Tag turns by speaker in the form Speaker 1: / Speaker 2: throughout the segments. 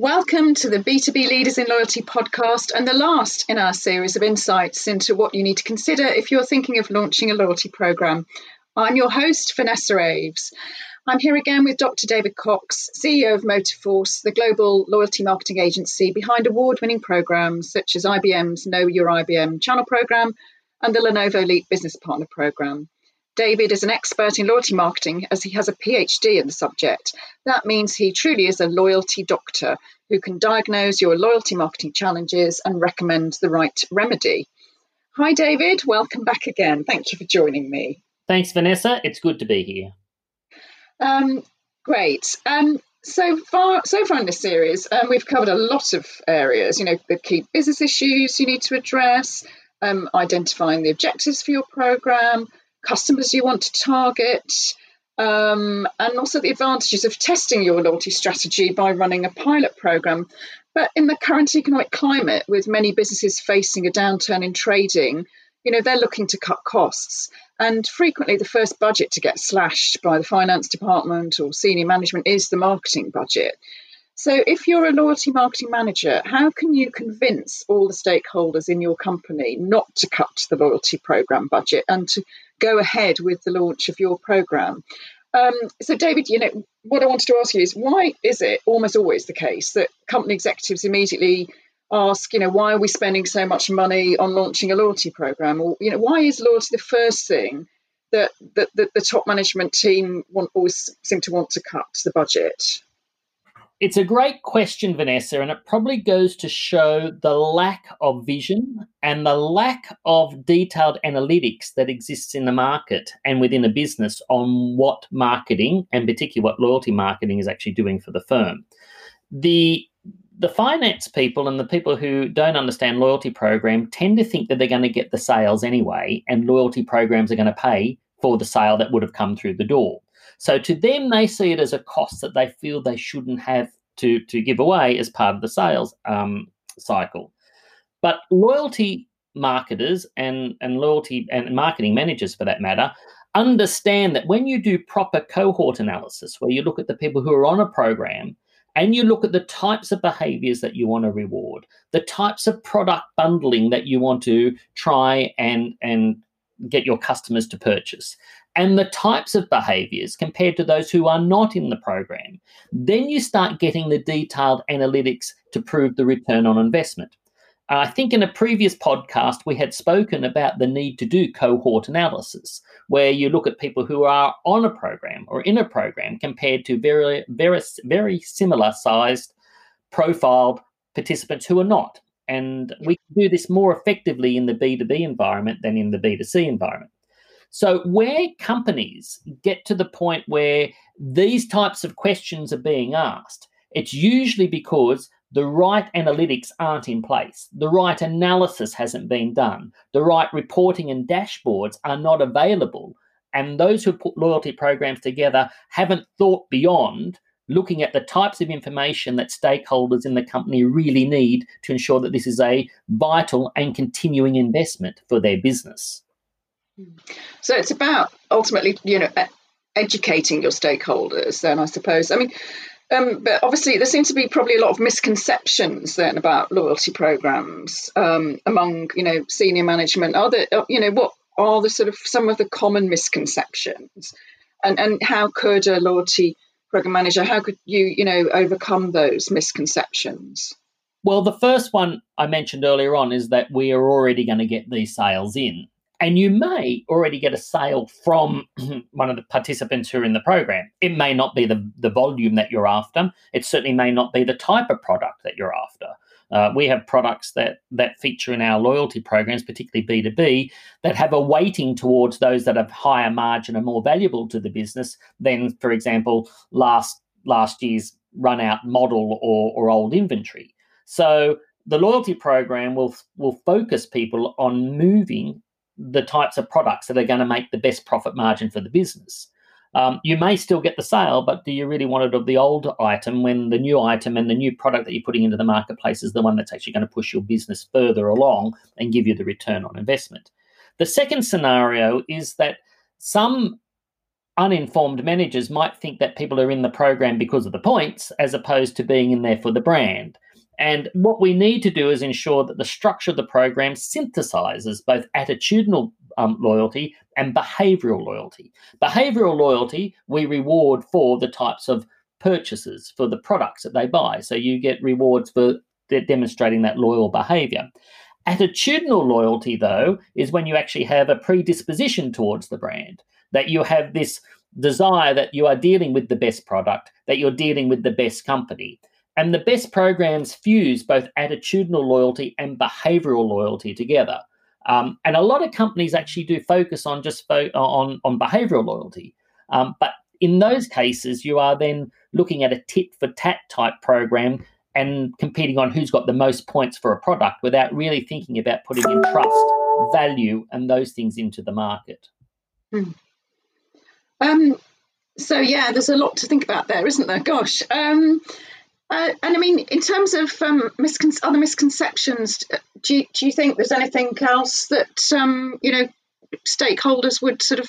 Speaker 1: Welcome to the B2B Leaders in Loyalty podcast and the last in our series of insights into what you need to consider if you're thinking of launching a loyalty program. I'm your host, Vanessa Aves. I'm here again with Dr. David Cox, CEO of Motivforce, the global loyalty marketing agency behind award winning programs such as IBM's Know Your IBM channel program and the Lenovo Leap Business Partner program. David is an expert in loyalty marketing as he has a PhD in the subject. That means he truly is a loyalty doctor who can diagnose your loyalty marketing challenges and recommend the right remedy. Hi, David. Welcome back again. Thank you for joining me.
Speaker 2: Thanks, Vanessa. It's good to be here.
Speaker 1: Um, great. Um, so far, so far in this series, um, we've covered a lot of areas. You know, the key business issues you need to address, um, identifying the objectives for your program, customers you want to target, um, and also the advantages of testing your loyalty strategy by running a pilot program. But in the current economic climate, with many businesses facing a downturn in trading, you know, they're looking to cut costs. And frequently, the first budget to get slashed by the finance department or senior management is the marketing budget. So, if you're a loyalty marketing manager, how can you convince all the stakeholders in your company not to cut the loyalty program budget and to go ahead with the launch of your program? Um, so, David, you know, what I wanted to ask you is why is it almost always the case that company executives immediately ask, you know, why are we spending so much money on launching a loyalty program? Or, you know, why is loyalty the first thing that, that, that the top management team want, always seem to want to cut the budget?
Speaker 2: It's a great question, Vanessa, and it probably goes to show the lack of vision and the lack of detailed analytics that exists in the market and within a business on what marketing, and particularly what loyalty marketing, is actually doing for the firm. The the finance people and the people who don't understand loyalty program tend to think that they're going to get the sales anyway, and loyalty programs are going to pay for the sale that would have come through the door. So to them, they see it as a cost that they feel they shouldn't have to, to give away as part of the sales um, cycle. But loyalty marketers and, and loyalty and marketing managers, for that matter, understand that when you do proper cohort analysis, where you look at the people who are on a program and you look at the types of behaviors that you want to reward, the types of product bundling that you want to try and, and get your customers to purchase, and the types of behaviors compared to those who are not in the program, then you start getting the detailed analytics to prove the return on investment. I think in a previous podcast, we had spoken about the need to do cohort analysis, where you look at people who are on a program or in a program compared to very, very, very similar sized profiled participants who are not. And we can do this more effectively in the B2B environment than in the B2C environment. So, where companies get to the point where these types of questions are being asked, it's usually because the right analytics aren't in place, the right analysis hasn't been done, the right reporting and dashboards are not available, and those who put loyalty programs together haven't thought beyond looking at the types of information that stakeholders in the company really need to ensure that this is a vital and continuing investment for their business.
Speaker 1: So it's about ultimately, you know, educating your stakeholders. Then I suppose. I mean, um, but obviously there seems to be probably a lot of misconceptions then about loyalty programs um, among you know senior management. Are there, uh, you know, what are the sort of some of the common misconceptions, and and how could a loyalty program manager how could you you know overcome those misconceptions?
Speaker 2: Well, the first one I mentioned earlier on is that we are already going to get these sales in. And you may already get a sale from one of the participants who are in the program. It may not be the, the volume that you're after. It certainly may not be the type of product that you're after. Uh, we have products that that feature in our loyalty programs, particularly B2B, that have a weighting towards those that have higher margin and more valuable to the business than, for example, last last year's run out model or, or old inventory. So the loyalty program will will focus people on moving the types of products that are going to make the best profit margin for the business. Um, you may still get the sale, but do you really want it of the old item when the new item and the new product that you're putting into the marketplace is the one that's actually going to push your business further along and give you the return on investment? The second scenario is that some uninformed managers might think that people are in the program because of the points as opposed to being in there for the brand. And what we need to do is ensure that the structure of the program synthesizes both attitudinal um, loyalty and behavioral loyalty. Behavioral loyalty, we reward for the types of purchases, for the products that they buy. So you get rewards for demonstrating that loyal behavior. Attitudinal loyalty, though, is when you actually have a predisposition towards the brand, that you have this desire that you are dealing with the best product, that you're dealing with the best company. And the best programs fuse both attitudinal loyalty and behavioral loyalty together. Um, and a lot of companies actually do focus on just fo- on, on behavioral loyalty. Um, but in those cases, you are then looking at a tit for tat type program and competing on who's got the most points for a product without really thinking about putting in trust, value, and those things into the market.
Speaker 1: Hmm. Um, so yeah, there's a lot to think about there, isn't there? Gosh. Um, uh, and I mean, in terms of um, miscon- other misconceptions, do you, do you think there's anything else that um, you know stakeholders would sort of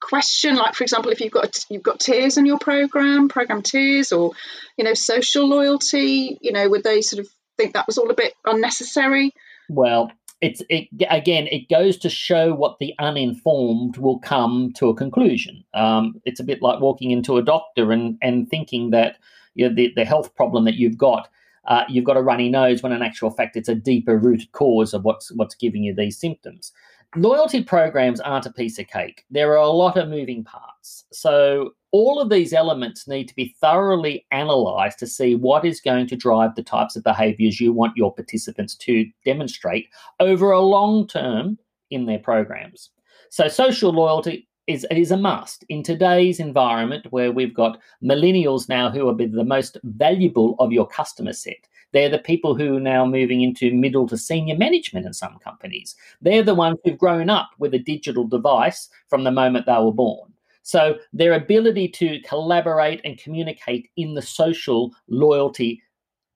Speaker 1: question? Like for example if you've got you've got tiers in your program program tiers or you know social loyalty you know would they sort of think that was all a bit unnecessary?
Speaker 2: Well it's it again it goes to show what the uninformed will come to a conclusion. Um, it's a bit like walking into a doctor and and thinking that you know the, the health problem that you've got uh, you've got a runny nose when in actual fact it's a deeper rooted cause of what's what's giving you these symptoms loyalty programs aren't a piece of cake. There are a lot of moving parts. So, all of these elements need to be thoroughly analyzed to see what is going to drive the types of behaviors you want your participants to demonstrate over a long term in their programs. So, social loyalty is, is a must in today's environment where we've got millennials now who are the most valuable of your customer set. They're the people who are now moving into middle to senior management in some companies. They're the ones who've grown up with a digital device from the moment they were born. So their ability to collaborate and communicate in the social loyalty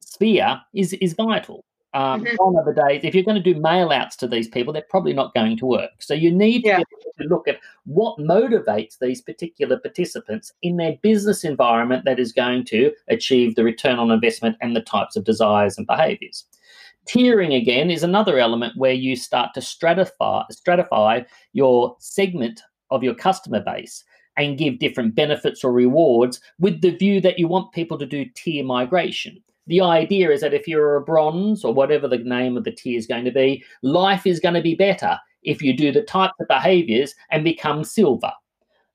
Speaker 2: sphere is, is vital. Um, mm-hmm. One of the days, if you're going to do mail outs to these people, they're probably not going to work. So you need yeah. to look at what motivates these particular participants in their business environment that is going to achieve the return on investment and the types of desires and behaviors. Tiering again is another element where you start to stratify, stratify your segment of your customer base and give different benefits or rewards with the view that you want people to do tier migration the idea is that if you're a bronze or whatever the name of the tier is going to be, life is going to be better if you do the types of behaviors and become silver.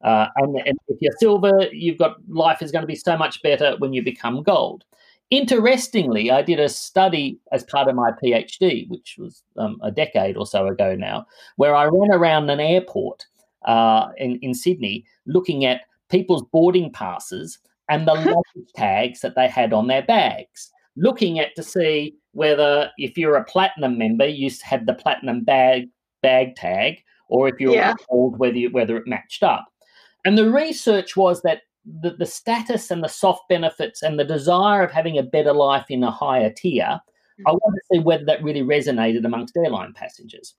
Speaker 2: Uh, and, and, if you're silver, you've got life is going to be so much better when you become gold. Interestingly, I did a study as part of my PhD, which was um, a decade or so ago now, where I ran around an airport uh, in, in Sydney looking at people's boarding passes and the luggage tags that they had on their bags, looking at to see whether if you're a platinum member, you had the platinum bag bag tag, or if you're yeah. old, whether you, whether it matched up. And the research was that the, the status and the soft benefits and the desire of having a better life in a higher tier, I want to see whether that really resonated amongst airline passengers.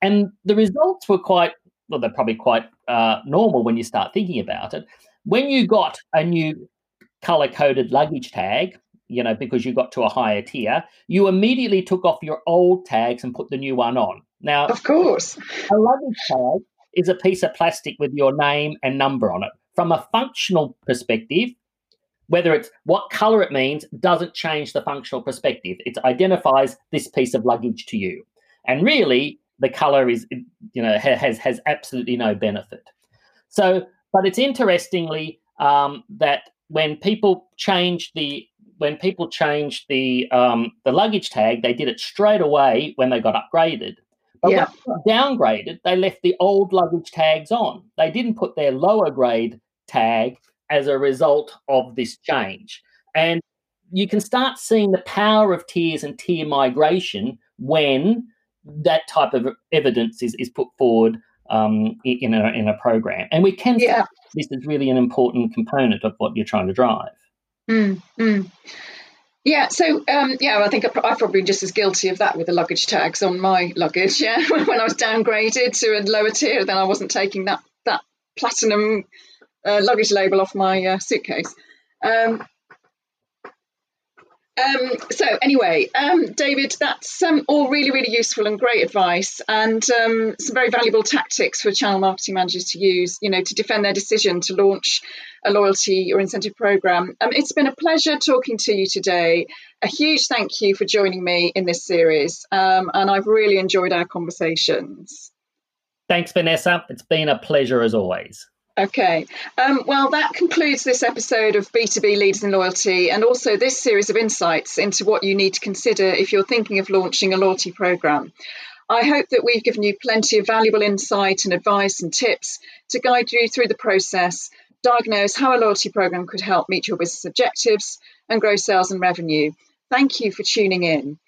Speaker 2: And the results were quite, well, they're probably quite uh, normal when you start thinking about it. When you got a new color coded luggage tag, you know, because you got to a higher tier, you immediately took off your old tags and put the new one on. Now,
Speaker 1: of course,
Speaker 2: a luggage tag is a piece of plastic with your name and number on it. From a functional perspective, whether it's what color it means doesn't change the functional perspective. It identifies this piece of luggage to you. And really, the color is, you know, has has absolutely no benefit. So, but it's interestingly um, that when people changed the when people changed the um, the luggage tag, they did it straight away when they got upgraded. But yeah. when they downgraded, they left the old luggage tags on. They didn't put their lower grade tag as a result of this change. And you can start seeing the power of tiers and tier migration when that type of evidence is, is put forward um, in, a, in a program. And we can yeah this is really an important component of what you're trying to drive.
Speaker 1: Mm, mm. Yeah, so um, yeah, I think I've probably been just as guilty of that with the luggage tags on my luggage. Yeah, when I was downgraded to a lower tier, then I wasn't taking that that platinum uh, luggage label off my uh, suitcase. Um, um, so anyway, um, David, that's um, all really, really useful and great advice, and um, some very valuable tactics for channel marketing managers to use, you know, to defend their decision to launch a loyalty or incentive program. Um, it's been a pleasure talking to you today. A huge thank you for joining me in this series, um, and I've really enjoyed our conversations.
Speaker 2: Thanks, Vanessa. It's been a pleasure as always.
Speaker 1: Okay. Um, well, that concludes this episode of B2B Leaders in Loyalty and also this series of insights into what you need to consider if you're thinking of launching a loyalty program. I hope that we've given you plenty of valuable insight and advice and tips to guide you through the process, diagnose how a loyalty program could help meet your business objectives, and grow sales and revenue. Thank you for tuning in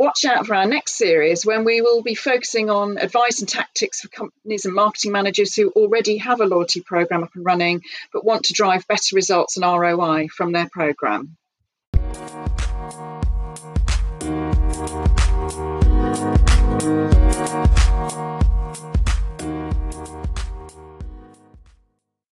Speaker 1: watch out for our next series when we will be focusing on advice and tactics for companies and marketing managers who already have a loyalty program up and running but want to drive better results and ROI from their program.